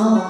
all